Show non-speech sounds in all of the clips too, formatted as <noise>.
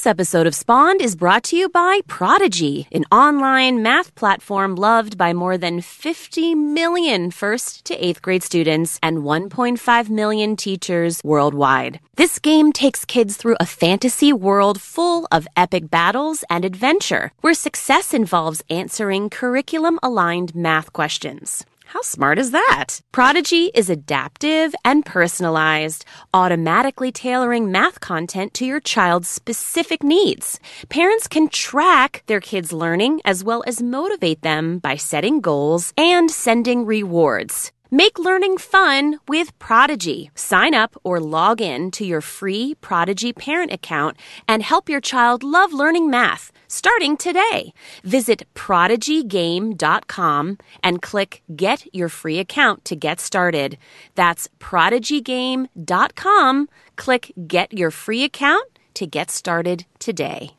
This episode of Spawned is brought to you by Prodigy, an online math platform loved by more than 50 million first to eighth grade students and 1.5 million teachers worldwide. This game takes kids through a fantasy world full of epic battles and adventure, where success involves answering curriculum aligned math questions. How smart is that? Prodigy is adaptive and personalized, automatically tailoring math content to your child's specific needs. Parents can track their kids' learning as well as motivate them by setting goals and sending rewards. Make learning fun with Prodigy. Sign up or log in to your free Prodigy parent account and help your child love learning math starting today. Visit prodigygame.com and click Get Your Free Account to get started. That's prodigygame.com. Click Get Your Free Account to get started today.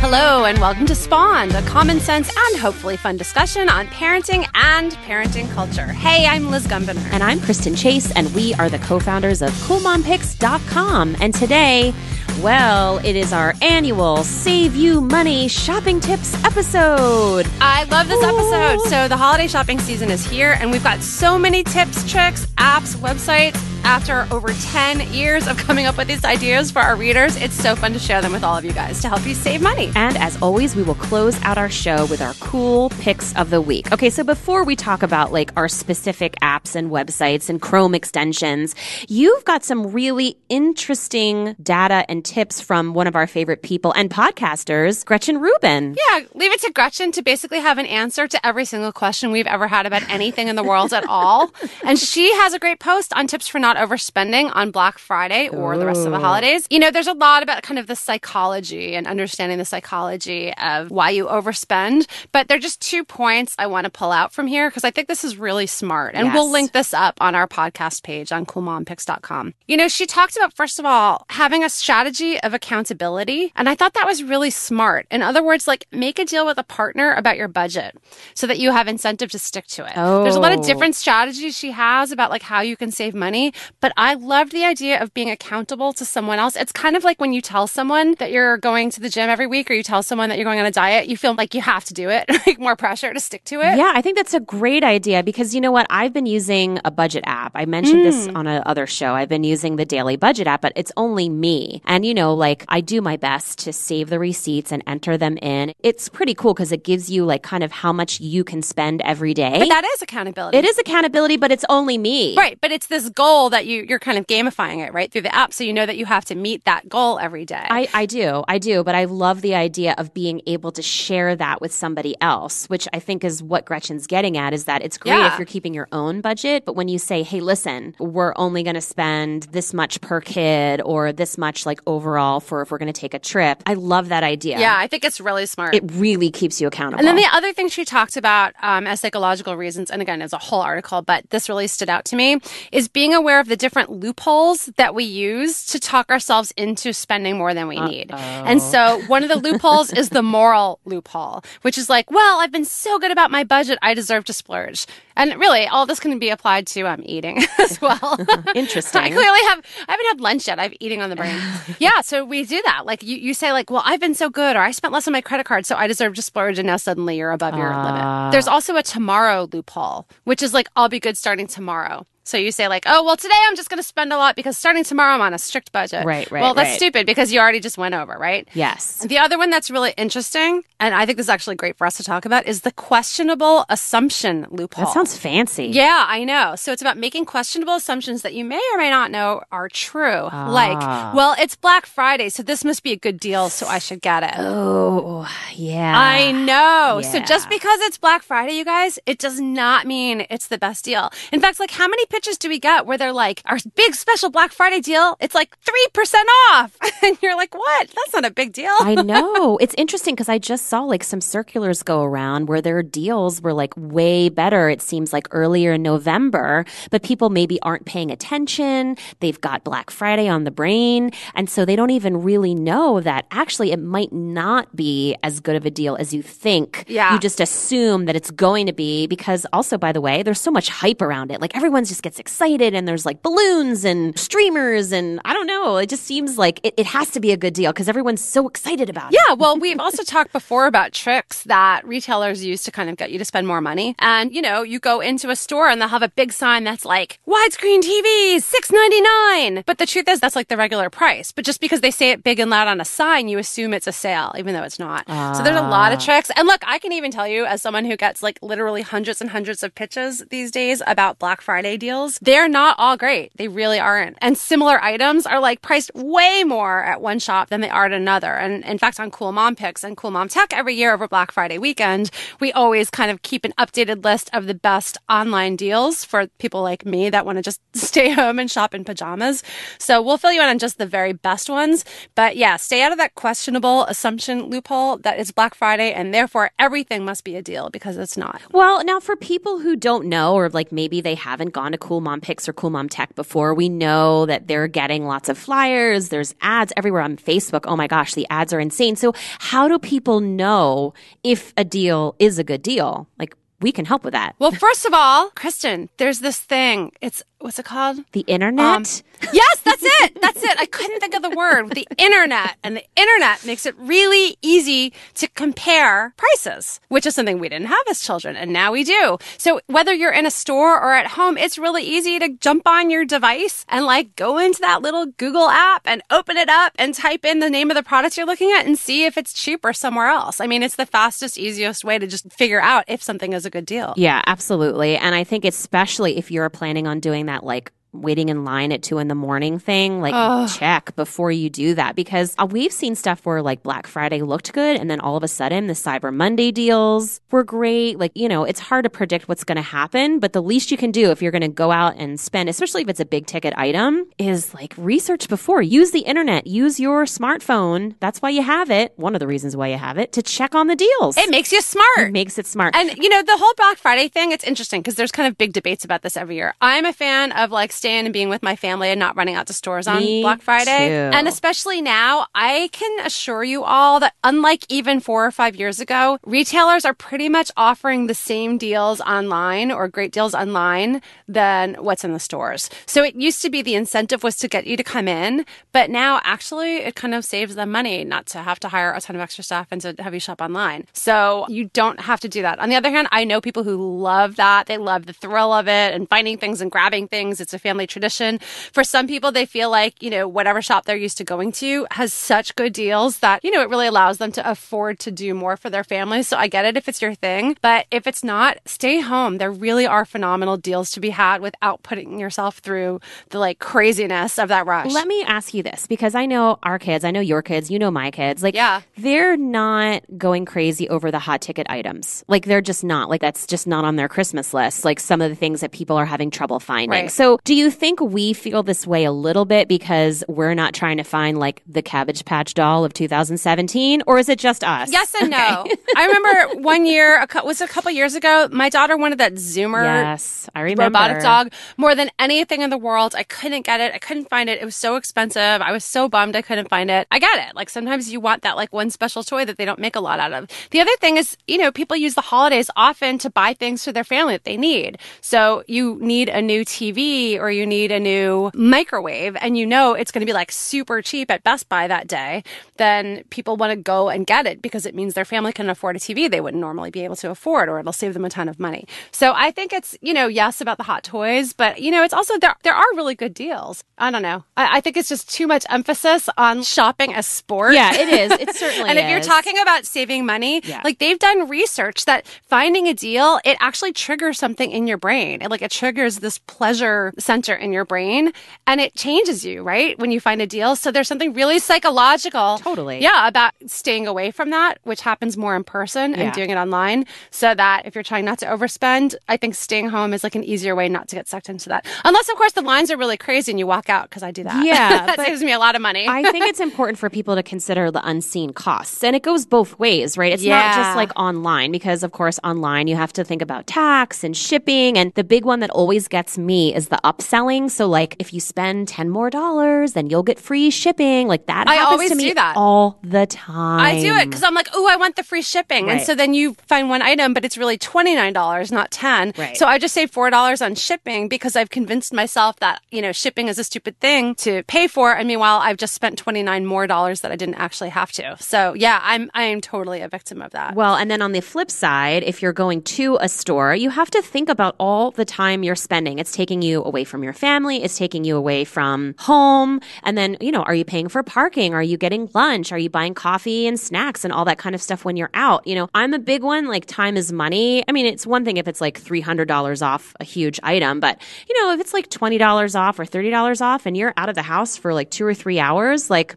Hello, and welcome to Spawned, a common sense and hopefully fun discussion on parenting and parenting culture. Hey, I'm Liz Gumbinner. And I'm Kristen Chase, and we are the co founders of CoolMomPicks.com. And today, well, it is our annual Save You Money Shopping Tips episode. I love this episode. So, the holiday shopping season is here, and we've got so many tips, tricks, apps, websites. After over 10 years of coming up with these ideas for our readers, it's so fun to share them with all of you guys to help you save money. And as always, we will close out our show with our cool picks of the week. Okay, so before we talk about like our specific apps and websites and Chrome extensions, you've got some really interesting data and tips from one of our favorite people and podcasters, Gretchen Rubin. Yeah, leave it to Gretchen to basically have an answer to every single question we've ever had about anything in the world at all. <laughs> And she has a great post on tips for not overspending on Black Friday or the rest of the holidays. You know, there's a lot about kind of the psychology and understanding the psychology of why you overspend, but there are just two points I want to pull out from here because I think this is really smart. And we'll link this up on our podcast page on coolmompicks.com. You know, she talked about, first of all, having a strategy of accountability. And I thought that was really smart. In other words, like make a deal with a partner about your budget so that you have incentive to stick to it. There's a lot of Oh. different strategies she has about like how you can save money, but I loved the idea of being accountable to someone else. It's kind of like when you tell someone that you're going to the gym every week or you tell someone that you're going on a diet, you feel like you have to do it, <laughs> like more pressure to stick to it. Yeah, I think that's a great idea because you know what? I've been using a budget app. I mentioned this mm. on a other show. I've been using the daily budget app, but it's only me. And you know, like I do my best to save the receipts and enter them in. It's pretty cool because it gives you like kind of how much you can spend every day. But that is accountability. it is accountability, but it's only me. Right, but it's this goal that you you're kind of gamifying it, right, through the app so you know that you have to meet that goal every day. I, I do, I do, but I love the idea of being able to share that with somebody else, which I think is what Gretchen's getting at is that it's great Yeah. if you're keeping your own budget, but when you say, hey, listen, we're only going to spend this much per kid or this much like overall for if we're going to take a trip, I love that idea. yeah, I think it's really smart. It really keeps you accountable. And then the other thing she talked about um, as psychological reasons, and again, it's a whole article, but this really stood out to me, is being aware of the different loopholes that we use to talk ourselves into spending more than we need. And so one of the loopholes is the moral loophole, which is like, well, I've been so good about my budget, I deserve to splurge. And really, all this can be applied to um, eating <laughs> as well. <laughs> Interesting. I clearly have. I haven't had lunch yet. I have eating on the brain. <laughs> yeah, so we do that. Like you, you say, like, well, I've been so good, or I spent less on my credit card, so I deserve to splurge, and now suddenly you're above your Ah. limit. There's also a tomorrow loophole, which is like, I'll be good starting tomorrow. So you say like, oh well, today I'm just going to spend a lot because starting tomorrow I'm on a strict budget. Right, right, Well, that's right. stupid because you already just went over, right? yes. The other one that's really interesting, and I think this is actually great for us to talk about, is the questionable assumption loophole. That sounds fancy. Yeah, I know. So it's about making questionable assumptions that you may or may not know are true. Like, ah. well, it's Black Friday, so this must be a good deal, so I should get it. Oh, yeah. I know. So just because it's Black Friday, you guys, it does not mean it's the best deal. In fact, like how many pitches do we get where they're like, our big special Black Friday deal, it's like 3% off. <laughs> And you're like, what? That's not a big deal. I <laughs> know. It's interesting because I just saw like some circulars go around where their deals were like way better. It seems like earlier in November, but people maybe aren't paying attention. They've got Black Friday on the brain. And so they don't even really know that actually it might not be as good of a deal as you think. Yeah. You just assume that it's going to be because also, by the way, there's so much hype around it. Like everyone's just gets excited and there's like balloons and streamers and I don't know. It just seems like it, it has to be a good deal because everyone's so excited about it. Yeah, well, we've also talked before about tricks that retailers use to kind of get you to spend more money. And, you know, you go into a store and they'll have a big sign that's like widescreen TV, six ninety nine. But the truth is that's like the regular price. But just because they say it big and loud on a sign, you assume it's a sale, even though it's not. Uh, so there's a lot of ah. tricks. And look, I can even tell you as someone who gets like literally hundreds and hundreds of pitches these days about Black Friday deals, they're not all great. They really aren't. And similar items are like priced way more at one shop than they are at another. And in fact, on Cool Mom Picks and Cool Mom Tech every year over Black Friday weekend, we always kind of keep an updated list of the best online deals for people like me that want to just <laughs> stay home and shop in pajamas. So we'll fill you in on just the very best ones. But yeah, stay out of that questionable assumption loophole that it's Black Friday and therefore everything must be a deal because it's not. Well, now for people who don't know, or like maybe they haven't gone to Cool Mom Picks or Cool Mom Tech before, we know that they're getting lots of flyers. There's ads everywhere on Facebook. Oh my gosh, the ads are insane. So how do people know if a deal is a good deal? Like, we can help with that. Well, first of all, Kristen, there's this thing. It's what's it called? The internet? Um, yes, that's it. That's it. I couldn't think of the word. The internet. And the internet makes it really easy to compare prices, which is something we didn't have as children. And now we do. So whether you're in a store or at home, it's really easy to jump on your device and like go into that little Google app and open it up and type in the name of the product you're looking at and see if it's cheaper somewhere else. I mean, it's the fastest, easiest way to just figure out if something is a good deal. Yeah, absolutely. And I think especially if you're planning on doing that like waiting in line at two in the morning thing, like Ugh. check before you do that because uh, we've seen stuff where like Black Friday looked good and then all of a sudden the Cyber Monday deals were great. Like, you know, it's hard to predict what's going to happen, but the least you can do if you're going to go out and spend, especially if it's a big ticket item, is like research before. Use the internet, use your smartphone. That's why you have it. One of the reasons why you have it to check on the deals. It makes you smart. It makes it smart. And, you know, the whole Black Friday thing, it's interesting because there's kind of big debates about this every year. I'm a fan of like and being with my family and not running out to stores on Me Black Friday. Too. And especially now, I can assure you all that unlike even four or five years ago, retailers are pretty much offering the same deals online or great deals online than what's in the stores. So it used to be the incentive was to get you to come in, but now actually it kind of saves them money not to have to hire a ton of extra staff and to have you shop online. So you don't have to do that. On the other hand, I know people who love that. They love the thrill of it and finding things and grabbing things. It's a family tradition. For some people, they feel like, you know, whatever shop they're used to going to has such good deals that, you know, it really allows them to afford to do more for their families. So I get it if it's your thing. But if it's not, stay home. There really are phenomenal deals to be had without putting yourself through the like craziness of that rush. Let me ask you this because I know our kids, I know your kids, you know my kids. Like, yeah. they're not going crazy over the hot ticket items. Like, they're just not. Like, that's just not on their Christmas list. Like, some of the things that people are having trouble finding. Right. So, do you think we feel this way a little bit because we're not trying to find like the Cabbage Patch doll of 2017, or is it just us? Yes and no. I remember one year, a, was a couple years ago, my daughter wanted that Zoomer. Yes, I remember. Robotic dog more than anything in the world. I couldn't get it. I couldn't find it. It was so expensive. I was so bummed I couldn't find it. I get it. Like sometimes you want that like one special toy that they don't make a lot out of. The other thing is, you know, people use the holidays often to buy things for their family that they need. So you need a new TV or you need a new microwave and you know it's going to be like super cheap at Best Buy that day, then people want to go and get it because it means their family can afford a TV they wouldn't normally be able to afford or it'll save them a ton of money. So I think it's, you know, yes about the hot toys, but you know, it's also there there are really good deals. I don't know. I, I think it's just too much emphasis on shopping as sport. Yeah, it is. It <laughs> certainly and if you're talking about saving money, yeah. like they've done research that finding a deal, it actually triggers something in your brain. It, like it triggers this pleasure center in your brain and it changes you, right? When you find a deal. So there's something really psychological. Totally. Yeah, about staying away from that, which happens more in person yeah. and doing it online. So that if you're trying not to overspend, I think staying home is like an easier way not to get sucked into that. Unless, of course, the lines are really crazy and you walk out because I do that. Yeah. <laughs> that saves me a lot of money. I think it's important for people to consider the unseen costs. And it goes both ways, right? It's yeah. not just like online because, of course, online you have to think about tax and shipping. And the big one that always gets me is the upsell upselling. So like if you spend 10 more dollars, then you'll get free shipping. Like that I happens always to me do that. all the time. I do it because I'm like, oh, I want the free shipping. And so then you find one item, but it's really $29, not 10 Right. So I just save $4 on shipping because I've convinced myself that, you know, shipping is a stupid thing to pay for. And meanwhile, I've just spent 29 more dollars that I didn't actually have to. So yeah, I'm, I am totally a victim of that. Well, and then on the flip side, if you're going to a store, you have to think about all the time you're spending. It's taking you away from your family, it's taking you away from home. And then, you know, are you paying for parking? Are you getting lunch? Are you buying coffee and snacks and all that kind of stuff when you're out? You know, I'm a big one, like time is money. I mean, it's one thing if it's like $300 off a huge item, but, you know, if it's like $20 off or $30 off and you're out of the house for like two or three hours, like,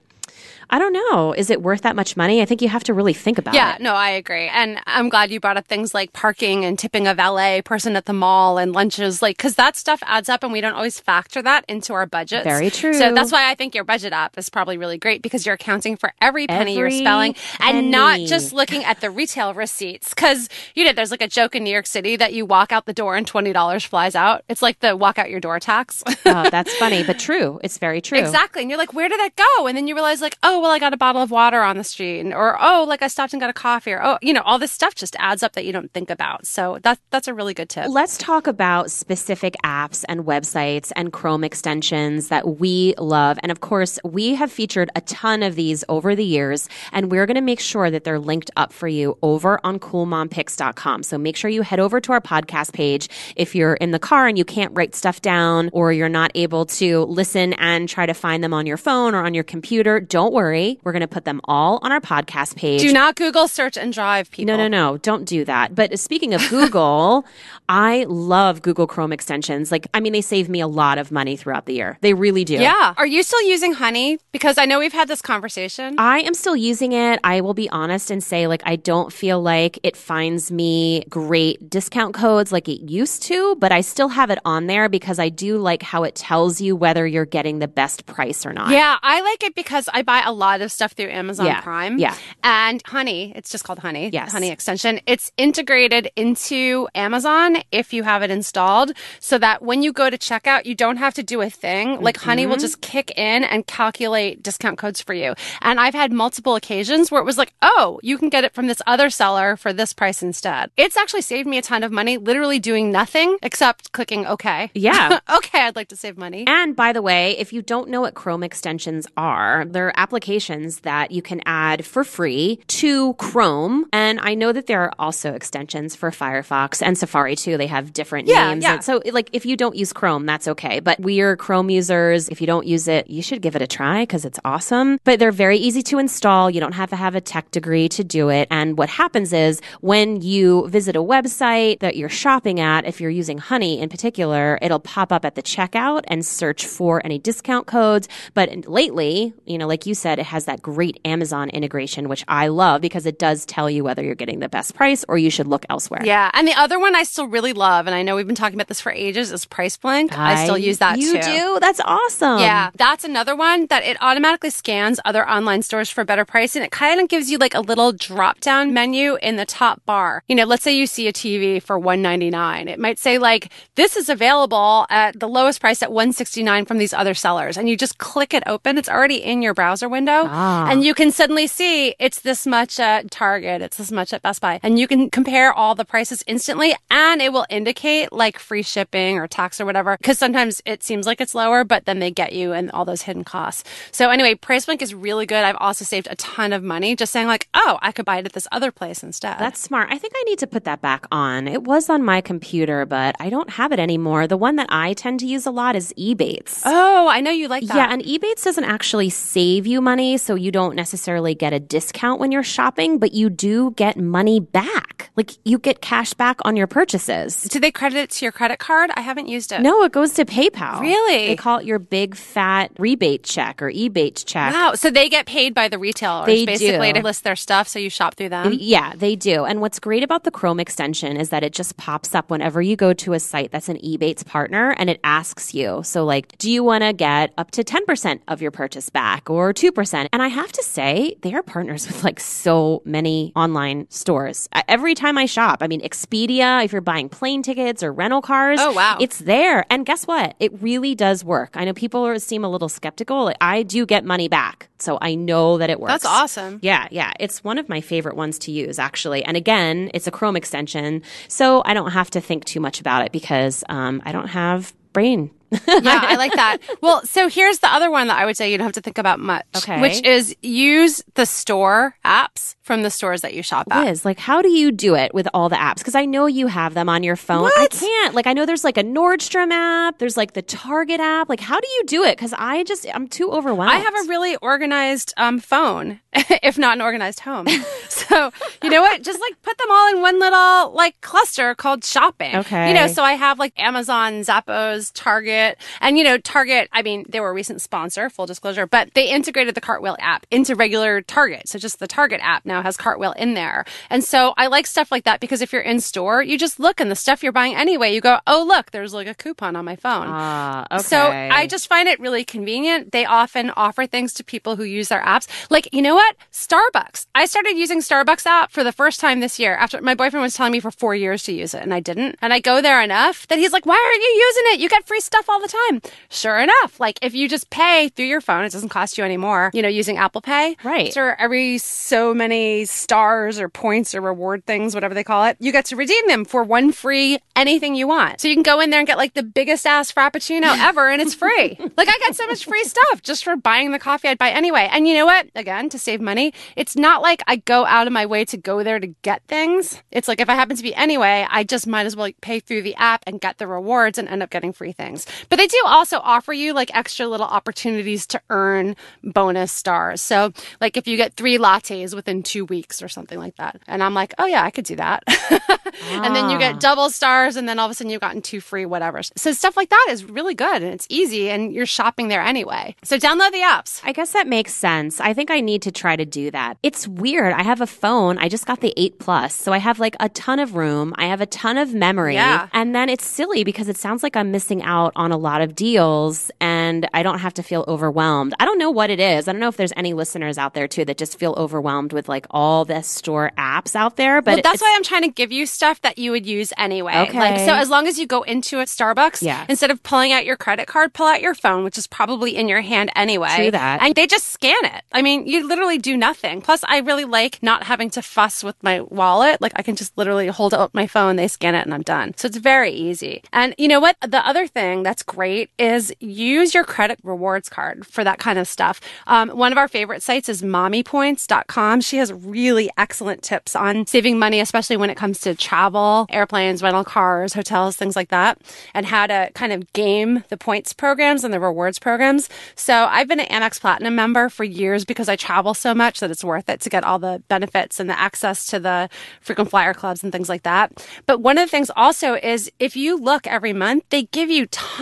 I don't know. Is it worth that much money? I think you have to really think about Yeah, it. Yeah, no, I agree. And I'm glad you brought up things like parking and tipping a valet person at the mall and lunches, like, cause that stuff adds up and we don't always factor that into our budgets. Very true. So that's why I think your budget app is probably really great because you're accounting for every penny Every you're spelling and not just looking at the retail receipts. Cause, you know, there's like a joke in New York City that you walk out the door and $20 flies out. It's like the walk out your door tax. oh, that's funny, but true. It's very true. Exactly. And you're like, where did that go? And then you realize, like, oh, Oh, well, I got a bottle of water on the street. Or, oh, like I stopped and got a coffee. Or, oh, you know, all this stuff just adds up that you don't think about. So that, that's a really good tip. Let's talk about specific apps and websites and Chrome extensions that we love. And of course, we have featured a ton of these over the years, and we're going to make sure that they're linked up for you over on coolmompicks.com. So make sure you head over to our podcast page if you're in the car and you can't write stuff down or you're not able to listen and try to find them on your phone or on your computer. Don't worry. We're going to put them all on our podcast page. Do not Google search and drive, people. No, no, no. Don't do that. But speaking of Google, <laughs> I love Google Chrome extensions. Like, I mean, they save me a lot of money throughout the year. They really do. Yeah. Are you still using Honey? Because I know we've had this conversation. I am still using it. I will be honest and say, like, I don't feel like it finds me great discount codes like it used to, but I still have it on there because I do like how it tells you whether you're getting the best price or not. Yeah, I like it because I buy a lot of stuff through Amazon Yeah, Prime. yeah. And Honey, it's just called Honey. Yes. Honey extension. It's integrated into Amazon if you have it installed so that when you go to checkout, you don't have to do a thing. Like Honey Mm-hmm. will just kick in and calculate discount codes for you. And I've had multiple occasions where it was like, oh, you can get it from this other seller for this price instead. It's actually saved me a ton of money, literally doing nothing except clicking OK. Yeah. <laughs> okay, I'd like to save money. And by the way, if you don't know what Chrome extensions are, they're applications that you can add for free to Chrome. And I know that there are also extensions for Firefox and Safari too. They have different Yeah, names. yeah. And so, like, if you don't use Chrome, that's okay. But we're Chrome users. If you don't use it, you should give it a try because it's awesome. But they're very easy to install. You don't have to have a tech degree to do it. And what happens is when you visit a website that you're shopping at, if you're using Honey in particular, it'll pop up at the checkout and search for any discount codes. But lately, you know, like you said, it has that great Amazon integration, which I love because it does tell you whether you're getting the best price or you should look elsewhere. Yeah, and the other one I still really love, and I know we've been talking about this for ages, is PriceBlink. I, still use that You too. do? That's awesome. Yeah, that's another one that it automatically scans other online stores for better price. And it kind of gives you like a little drop down menu in the top bar. You know, let's say you see a TV for 199. It might say like this is available at the lowest price at 169 from these other sellers and you just click it open. It's already in your browser window Ah. and you can suddenly see it's this much at Target, it's this much at Best Buy and you can compare all the prices instantly and it will indicate like free shipping or tax or whatever because sometimes it seems like it's lower but then they get you and all those hidden costs. So anyway, PriceBlink is really good. I've also saved a ton of money just saying like, "Oh, I could buy it at this other place instead." That's smart. I think I need to put that back on. It was on my computer, but I don't have it anymore. The one that I tend to use a lot is Ebates. Oh, I know you like that. Yeah, and Ebates doesn't actually save you money, so you don't necessarily get a discount when you're shopping, but you do get money back. Like you get cash back on your purchases. Do they credit it to your credit card? I haven't used it. No, it goes to PayPal. Really? They call it your big fat rebate check or Ebates check. Wow. So they get paid by the retailers They basically do. to list their stuff so you shop through them. Yeah, they do. And what's great about the Chrome extension is that it just pops up whenever you go to a site that's an Ebates partner and it asks you, so like, do you want to get up to 10% of your purchase back or 2% 100%. And I have to say, they are partners with like so many online stores. Every time I shop, I mean, Expedia, if you're buying plane tickets or rental cars, Oh, wow. it's there. And guess what? It really does work. I know people are, seem a little skeptical. I do get money back. So I know that it works. That's awesome. Yeah, yeah. It's one of my favorite ones to use, actually. And again, it's a Chrome extension. So I don't have to think too much about it because um, I don't have brain. <laughs> yeah, I like that. Well, so here's the other one that I would say you don't have to think about much. Okay. Which is use the store apps from the stores that you shop at. Liz, like, how do you do it with all the apps? Because I know you have them on your phone. What? I can't. Like, I know there's like a Nordstrom app, there's like the Target app. Like, how do you do it? Because I just, I'm too overwhelmed. I have a really organized um, phone, <laughs> if not an organized home. <laughs> so you know what? Just like put them all in one little like cluster called shopping. Okay. You know, so I have like Amazon, Zappos, Target, and you know, Target. I mean, they were a recent sponsor, full disclosure, but they integrated the Cartwheel app into regular Target. So just the Target app now has Cartwheel in there, and so I like stuff like that because if you're in store, you just look and the stuff you're buying anyway. You go, oh look, there's like a coupon on my phone. Ah, okay. So I just find it really convenient. They often offer things to people who use their apps. Like, you know what? Starbucks. I started using Starbucks app for the first time this year after my boyfriend was telling me for four years to use it and I didn't. And I go there enough that he's like, why aren't you using it? You get free stuff all the time. Sure enough. Like if you just pay through your phone, it doesn't cost you anymore, you know, using Apple Pay. Right. For every so many stars or points or reward things, whatever they call it, you get to redeem them for one free anything you want. So you can go in there and get like the biggest ass frappuccino <laughs> ever and it's free. like I got so much free stuff just for buying the coffee I'd buy anyway. And you know what? Again, to save money, it's not like I go out of my way to go there to get things. It's like if I happen to be anyway, I just might as well pay through the app and get the rewards and end up getting free things. But they do also offer you like extra little opportunities to earn bonus stars. So like if you get three lattes within two weeks or something like that. And I'm like, oh yeah, I could do that. <laughs> and then you get ah. double stars and then all of a sudden you've gotten two free whatevers. So stuff like that is really good and it's easy and you're shopping there anyway. So download the apps. I guess that makes sense. I think I need to try to do that. It's weird. I have a phone. I just got the 8 Plus. So I have like a ton of room. I have a ton of memory. Yeah. And then it's silly because it sounds like I'm missing out on a lot of deals and I don't have to feel overwhelmed. I don't know what it is. I don't know if there's any listeners out there too that just feel overwhelmed with like all the store apps out there. But Well, that's why I'm trying to give you stuff that you would use anyway. Like, Okay. so as long as you go into a Starbucks, Yeah. instead of pulling out your credit card, pull out your phone, which is probably in your hand anyway. True that. And they just scan it. I mean, you literally do nothing. Plus, I really like not having to fuss with my wallet. Like, I can just literally hold up my phone, they scan it, and I'm done. So it's very easy. And you know what? The other thing that's great is use your credit rewards card for that kind of stuff. Um, one of our favorite sites is mommypoints.com. She has really excellent tips on saving money, especially when it comes to travel, airplanes, rental cars, hotels, things like that, and how to kind of game the points programs and the rewards programs. So I've been an Amex Platinum member for years because I travel so much that it's worth it to get all the benefits and the access to the frequent flyer clubs and things like that. But one of the things also is if you look every month, they give you tons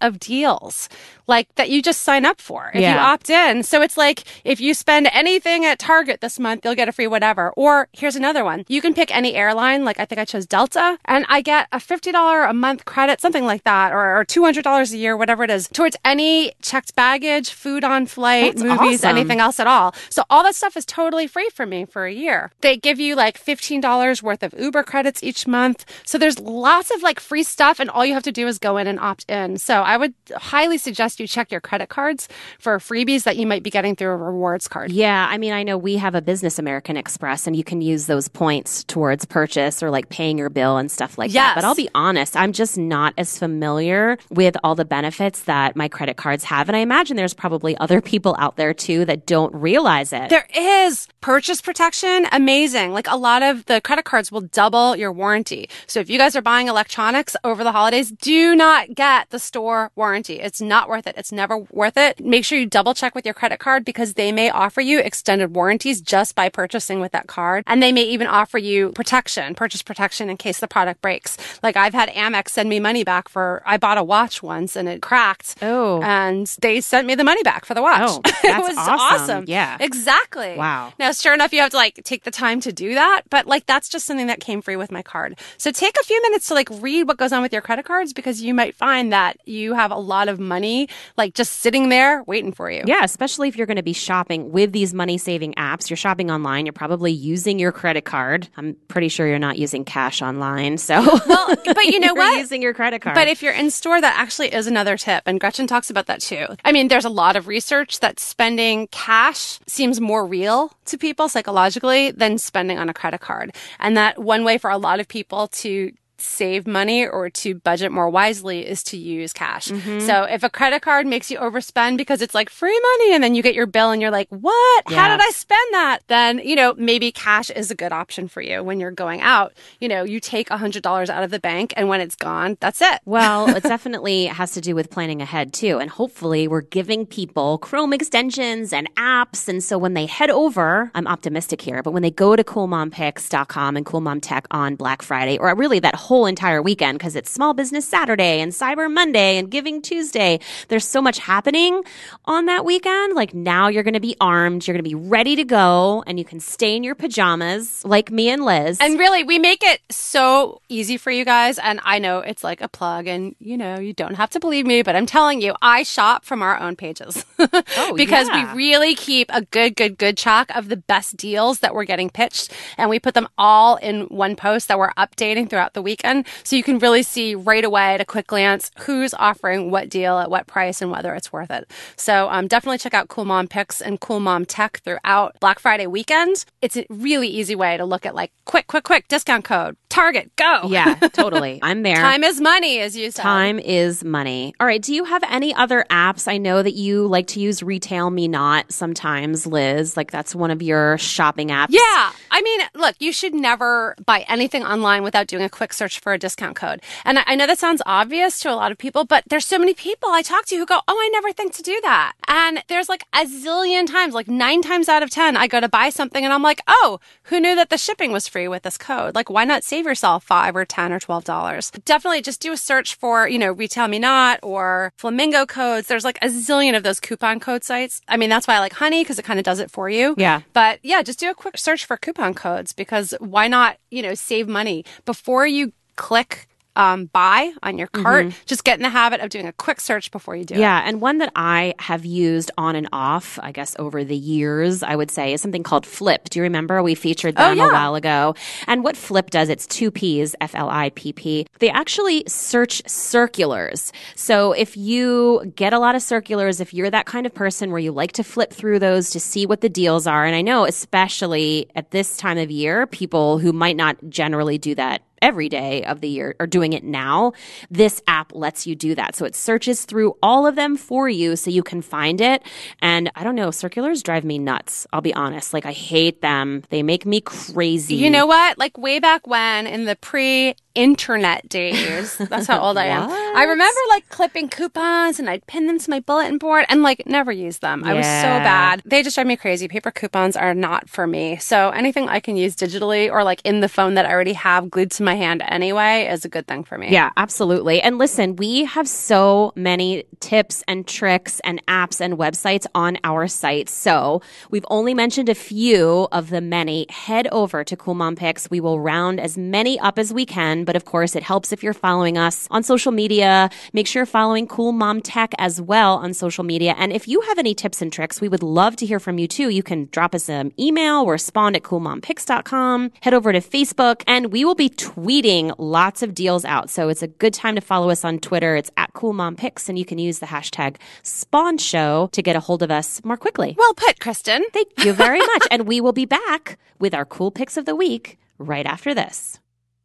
of deals like that you just sign up for if you opt in. So it's like if you spend anything at Target this month, you'll get a free whatever. Or here's another one. You can pick any airline. Like I think I chose Delta and I get a $50 a month credit, something like that, or, or $200 a year, whatever it is, towards any checked baggage, food on flight, That's movies, awesome. anything else at all. So all that stuff is totally free for me for a year. They give you like $15 worth of Uber credits each month. So there's lots of like free stuff and all you have to do is go in and opt in. So I would highly suggest you check your credit cards for freebies that you might be getting through a rewards card. Yeah, I mean, I know we have a business American Express and you can use those points towards purchase or like paying your bill and stuff like that. But I'll be honest, I'm just not as familiar with all the benefits that my credit cards have. And I imagine there's probably other people out there too that don't realize it. There is purchase protection. Amazing. Like a lot of the credit cards will double your warranty. So if you guys are buying electronics over the holidays, do not get the store warranty. It's not worth it. It's never worth it. Make sure you double check with your credit card because they may offer you extended warranties just by purchasing with that card. And they may even offer you protection, purchase protection in case the product breaks. Like I've had Amex send me money back for, I bought a watch once and it cracked. Oh. And they sent me the money back for the watch. Oh, <laughs> it was awesome. awesome. Yeah. Exactly. Wow. Now, sure enough, you have to like take the time to do that, but like that's just something that came free with my card. So take a few minutes to like read what goes on with your credit cards because you might find that you have a lot of money like just sitting there waiting for you. Yeah, especially if you're going to be shopping with these money saving apps. You're shopping online, you're probably using your credit card. I'm pretty sure you're not using cash online. So, well, but you <laughs> know you're what? using your credit card. But if you're in store, that actually is another tip. And Gretchen talks about that too. I mean, there's a lot of research that spending cash seems more real to people psychologically than spending on a credit card. And that one way for a lot of people to save money or to budget more wisely is to use cash. Mm-hmm. So if a credit card makes you overspend because it's like free money and then you get your bill and you're like, what? How did I spend that? Then, you know, maybe cash is a good option for you when you're going out. You know, you take a hundred dollars out of the bank and when it's gone, that's it. Well, it <laughs> definitely has to do with planning ahead too. And hopefully we're giving people Chrome extensions and apps. And so when they head over, I'm optimistic here, but when they go to coolmompicks.com and coolmomtech on Black Friday, or really that whole entire weekend, because it's Small Business Saturday and Cyber Monday and Giving Tuesday, there's so much happening on that weekend. Like now you're going to be armed, you're going to be ready to go, and you can stay in your pajamas like me and Liz. And really, we make it so easy for you guys. And I know it's like a plug, and you know, you don't have to believe me, but I'm telling you, I shop from our own pages <laughs> oh, <laughs> because yeah. we really keep a good, good, good track of the best deals that we're getting pitched. And we put them all in one post that we're updating throughout the weekend. So you can really see right away at a quick glance who's offering what deal at what price and whether it's worth it. So um, definitely check out Cool Mom Picks and Cool Mom Tech throughout Black Friday weekend. It's a really easy way to look at like quick, quick, quick discount code, Target, go. yeah, totally. <laughs> I'm there. Time is money, as you said. Time is money. All right. Do you have any other apps? I know that you like to use Retail Me Not sometimes, Liz. Like that's one of your shopping apps. Yeah. I mean, look, you should never buy anything online without doing a quick search for a discount code. And I I know that sounds obvious to a lot of people, but there's so many people I talk to who go, Oh, I never think to do that. And there's like a zillion times, like nine times out of 10, I go to buy something and I'm like, Oh, who knew that the shipping was free with this code? Like, why not save yourself five or 10 or $12? Definitely just do a search for, you know, Retail Me Not or Flamingo codes. There's like a zillion of those coupon code sites. I mean, that's why I like Honey because it kind of does it for you. Yeah. But yeah, just do a quick search for coupon codes because why not, you know, save money before you click um, buy on your cart. Just get in the habit of doing a quick search before you do it. Mm-hmm. Yeah, and one that I have used on and off, I guess over the years, I would say, is something called Flipp. Do you remember we featured them yeah. a while ago? And what Flipp does, it's two P's, F L I P P. They actually search circulars. So if you get a lot of circulars, if you're that kind of person where you like to flip through those to see what the deals are, and I know especially at this time of year, people who might not generally do that every day of the year or doing it now. This app lets you do that. So it searches through all of them for you so you can find it. And I don't know, circulars drive me nuts. I'll be honest. Like I hate them. They make me crazy. You know what? Like way back when in the pre internet days, that's how old I am. <laughs> I remember like clipping coupons and I'd pin them to my bulletin board and like never use them. I was so bad. They just drive me crazy. Paper coupons are not for me. So anything I can use digitally or like in the phone that I already have glued to my hand anyway is a good thing for me. Yeah, absolutely. And listen, we have so many tips and tricks and apps and websites on our site. So we've only mentioned a few of the many. Head over to Cool Mom Picks. We will round as many up as we can. But of course, it helps if you're following us on social media. Make sure you're following Cool Mom Tech as well on social media. And if you have any tips and tricks, we would love to hear from you too. You can drop us an email or respond at coolmompicks.com. Head over to Facebook and we will be tweeting lots of deals out. So it's a good time to follow us on Twitter. It's at Cool Mom Picks and you can use the hashtag Spawn Show to get a hold of us more quickly. Well put, Kristen. Thank you very <laughs> much. and we will be back with our cool picks of the week right after this.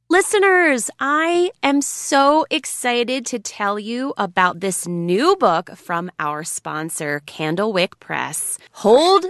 Listeners, I am so excited to tell you about this new book from our sponsor, Candlewick Press. Hold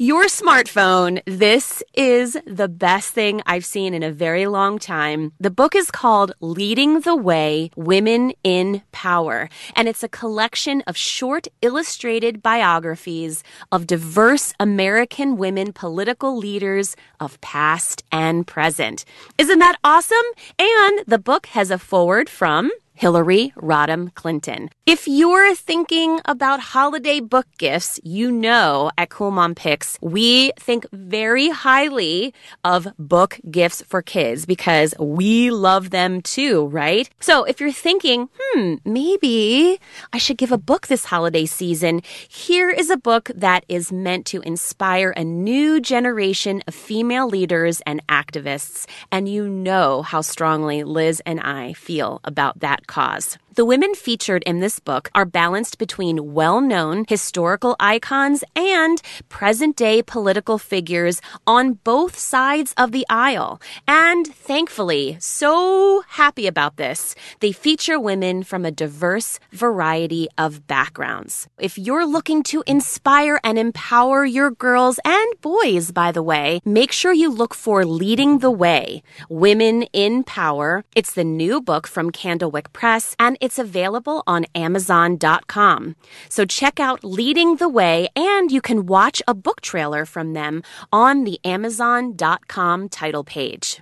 your smartphone. This is the best thing I've seen in a very long time. The book is called Leading the Way Women in Power, and it's a collection of short illustrated biographies of diverse American women political leaders of past and present. Isn't that awesome? And the book has a foreword from Hillary Rodham Clinton. If you're thinking about holiday book gifts, you know at Cool Mom Picks, we think very highly of book gifts for kids because we love them too, right? So if you're thinking, hmm, maybe I should give a book this holiday season, here is a book that is meant to inspire a new generation of female leaders and activists. And you know how strongly Liz and I feel about that cause. The women featured in this book are balanced between well known historical icons and present day political figures on both sides of the aisle. And thankfully, so happy about this, they feature women from a diverse variety of backgrounds. If you're looking to inspire and empower your girls and boys, by the way, make sure you look for Leading the Way Women in Power. It's the new book from Candlewick Press, and it's available on Amazon.com. So check out Leading the Way, and you can watch a book trailer from them on the Amazon.com title page.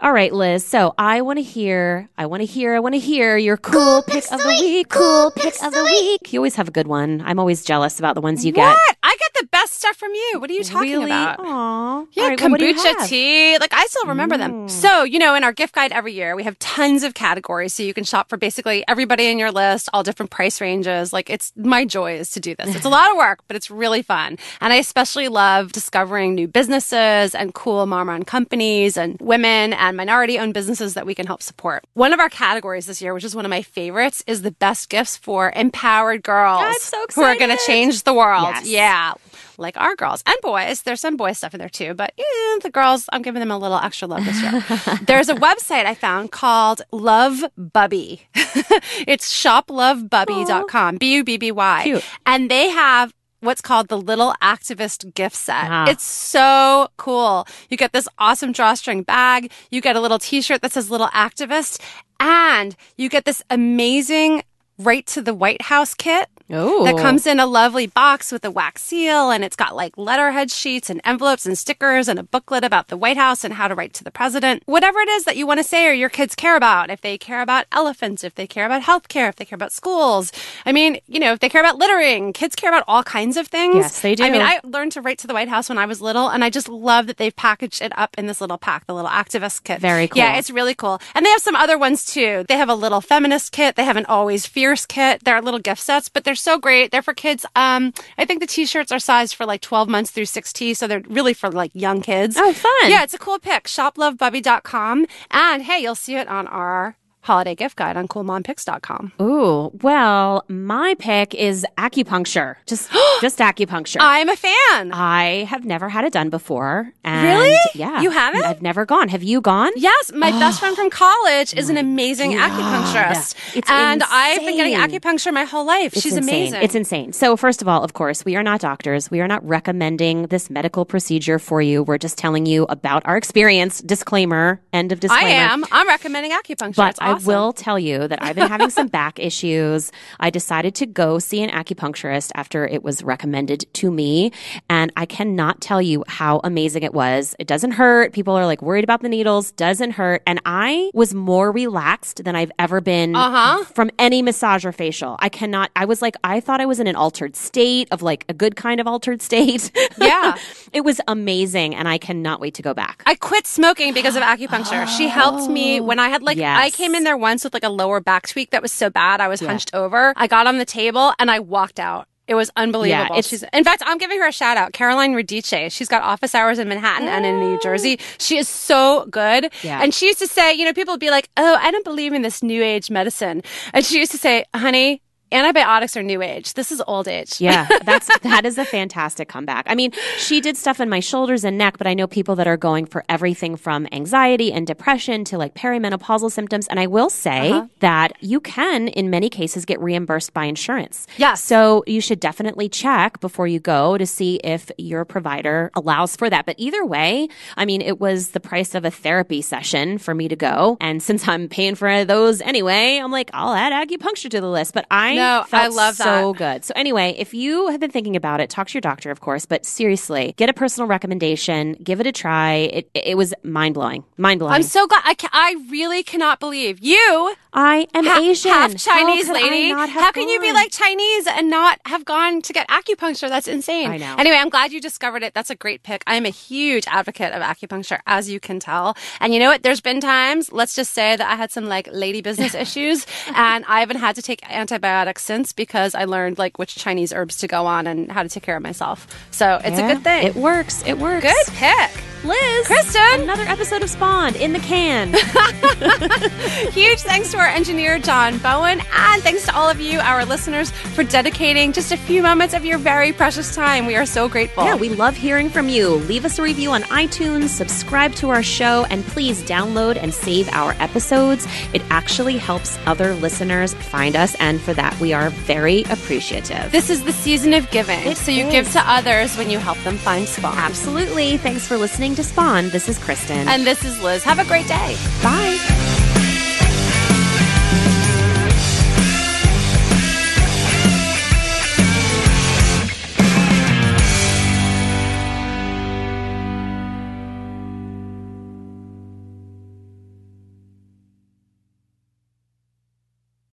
All right, Liz. So I want to hear, I want to hear, I want to hear your cool, Cool pick of the week. Cool pick of the week. You always have a good one. I'm always jealous about the ones you get. What? I get the best stuff from you. What are you talking really? about? Aw. Yeah, right, well, what do you kombucha have? tea. Like I still remember them. Mm. So, you know, in our gift guide every year, we have tons of categories. So you can shop for basically everybody in your list, all different price ranges. Like it's my joy is to do this. It's a lot of <laughs> work, but it's really fun. And I especially love discovering new businesses and cool mom run companies and women and minority owned businesses that we can help support. One of our categories this year, which is one of my favorites, is the best gifts for empowered girls so who are going to change the world. Yes. Yeah like our girls and boys. There's some boy stuff in there too, but yeah, the girls, I'm giving them a little extra love this year. <laughs> There's a website I found called Love Bubby. <laughs> it's shoplovebubby.com, B U B B Y. And they have what's called the Little Activist gift set. Ah. It's so cool. You get this awesome drawstring bag, you get a little t shirt that says Little Activist, and you get this amazing right to the White House kit Oh. that comes in a lovely box with a wax seal and it's got like letterhead sheets and envelopes and stickers and a booklet about the White House and how to write to the president. Whatever it is that you want to say or your kids care about, if they care about elephants, if they care about healthcare, if they care about schools. I mean, you know, if they care about littering, kids care about all kinds of things. Yes, they do. I mean, I learned to write to the White House when I was little and I just love that they've packaged it up in this little pack, the little activist kit. Very cool. Yeah, it's really cool. And they have some other ones too. They have a little feminist kit. They have an always fierce kit. There are little gift sets, but they're so great. They're for kids. Um, I think the t-shirts are sized for like 12 months through 6T. So they're really for like young kids. Oh, fun. Yeah, it's a cool pick. Shoplovebubby.com. And hey, you'll see it on our holiday gift guide on coolmompicks.com. Ooh, well, my pick is acupuncture. Just, <gasps> just acupuncture. I'm a fan. I have never had it done before. And Really? Yeah. You haven't? I've never gone. Have you gone? Yes, my <gasps> best friend from college is an amazing God. acupuncturist. It's and I've been getting acupuncture my whole life. It's She's insane. amazing. It's insane. So, first of all, of course, we are not doctors. We are not recommending this medical procedure for you. We're just telling you about our experience. Disclaimer. End of disclaimer. I am. I'm recommending acupuncture. But awesome. I will tell you that I've been having some <laughs> back issues. I decided to go see an acupuncturist after it was recommended to me. And I cannot tell you how amazing it was. It doesn't hurt. People are like worried about the needles. Doesn't hurt. And I was more relaxed than I've ever been Uh-huh. from any massage or facial. I cannot, I was like, I thought I was in an altered state of like a good kind of altered state. <laughs> Yeah. it was amazing. And I cannot wait to go back. I quit smoking because of acupuncture. she helped me when I had like Yes. I came in there once with like a lower back tweak that was so bad I was hunched over. I got on the table and I walked out. It was unbelievable. it's- She's, in fact, I'm giving her a shout out. Caroline Radice. She's got office hours in Manhattan and in New Jersey. She is so good. Yeah. And she used to say, you know, people would be like, oh, I don't believe in this new age medicine. And she used to say, honey, antibiotics are new age. This is old age. Yeah, <laughs> that's that is a fantastic comeback. I mean, she did stuff in my shoulders and neck, but I know people that are going for everything from anxiety and depression to like perimenopausal symptoms. And I will say Uh-huh. that you can, in many cases, get reimbursed by insurance. Yes. So you should definitely check before you go to see if your provider allows for that. But either way, I mean, it was the price of a therapy session for me to go. And since I'm paying for those anyway, I'm like, I'll add acupuncture to the list. But I know. I love So that. So good. So anyway, if you have been thinking about it, talk to your doctor, of course. But seriously, get a personal recommendation. Give it a try. It it was mind blowing. Mind blowing. I'm so glad. I, ca- I really cannot believe you, I am ha- Asian. half Chinese lady. How can you be like Chinese and not have gone to get acupuncture? That's insane. I know. Anyway, I'm glad you discovered it. That's a great pick. I'm a huge advocate of acupuncture, as you can tell. And you know what? There's been times, let's just say that I had some like lady business <laughs> issues, and I haven't had to take antibiotics since because I learned like which Chinese herbs to go on and how to take care of myself. So it's Yeah, a good thing. It works. It works. good pick. Liz. Kristen. Another episode of Spawned in the can. <laughs> Huge thanks to our engineer, John Bowen, and thanks to all of you, our listeners, for dedicating just a few moments of your very precious time. We are so grateful. Yeah, we love hearing from you. Leave us a review on iTunes, subscribe to our show, and please download and save our episodes. It actually helps other listeners find us, and for that, we are very appreciative. This is the season of giving. It so you is. give to others when you help them find Spawn. Absolutely. Thanks for listening to Spawned. This is Kristen. And this is Liz. Have a great day. bye.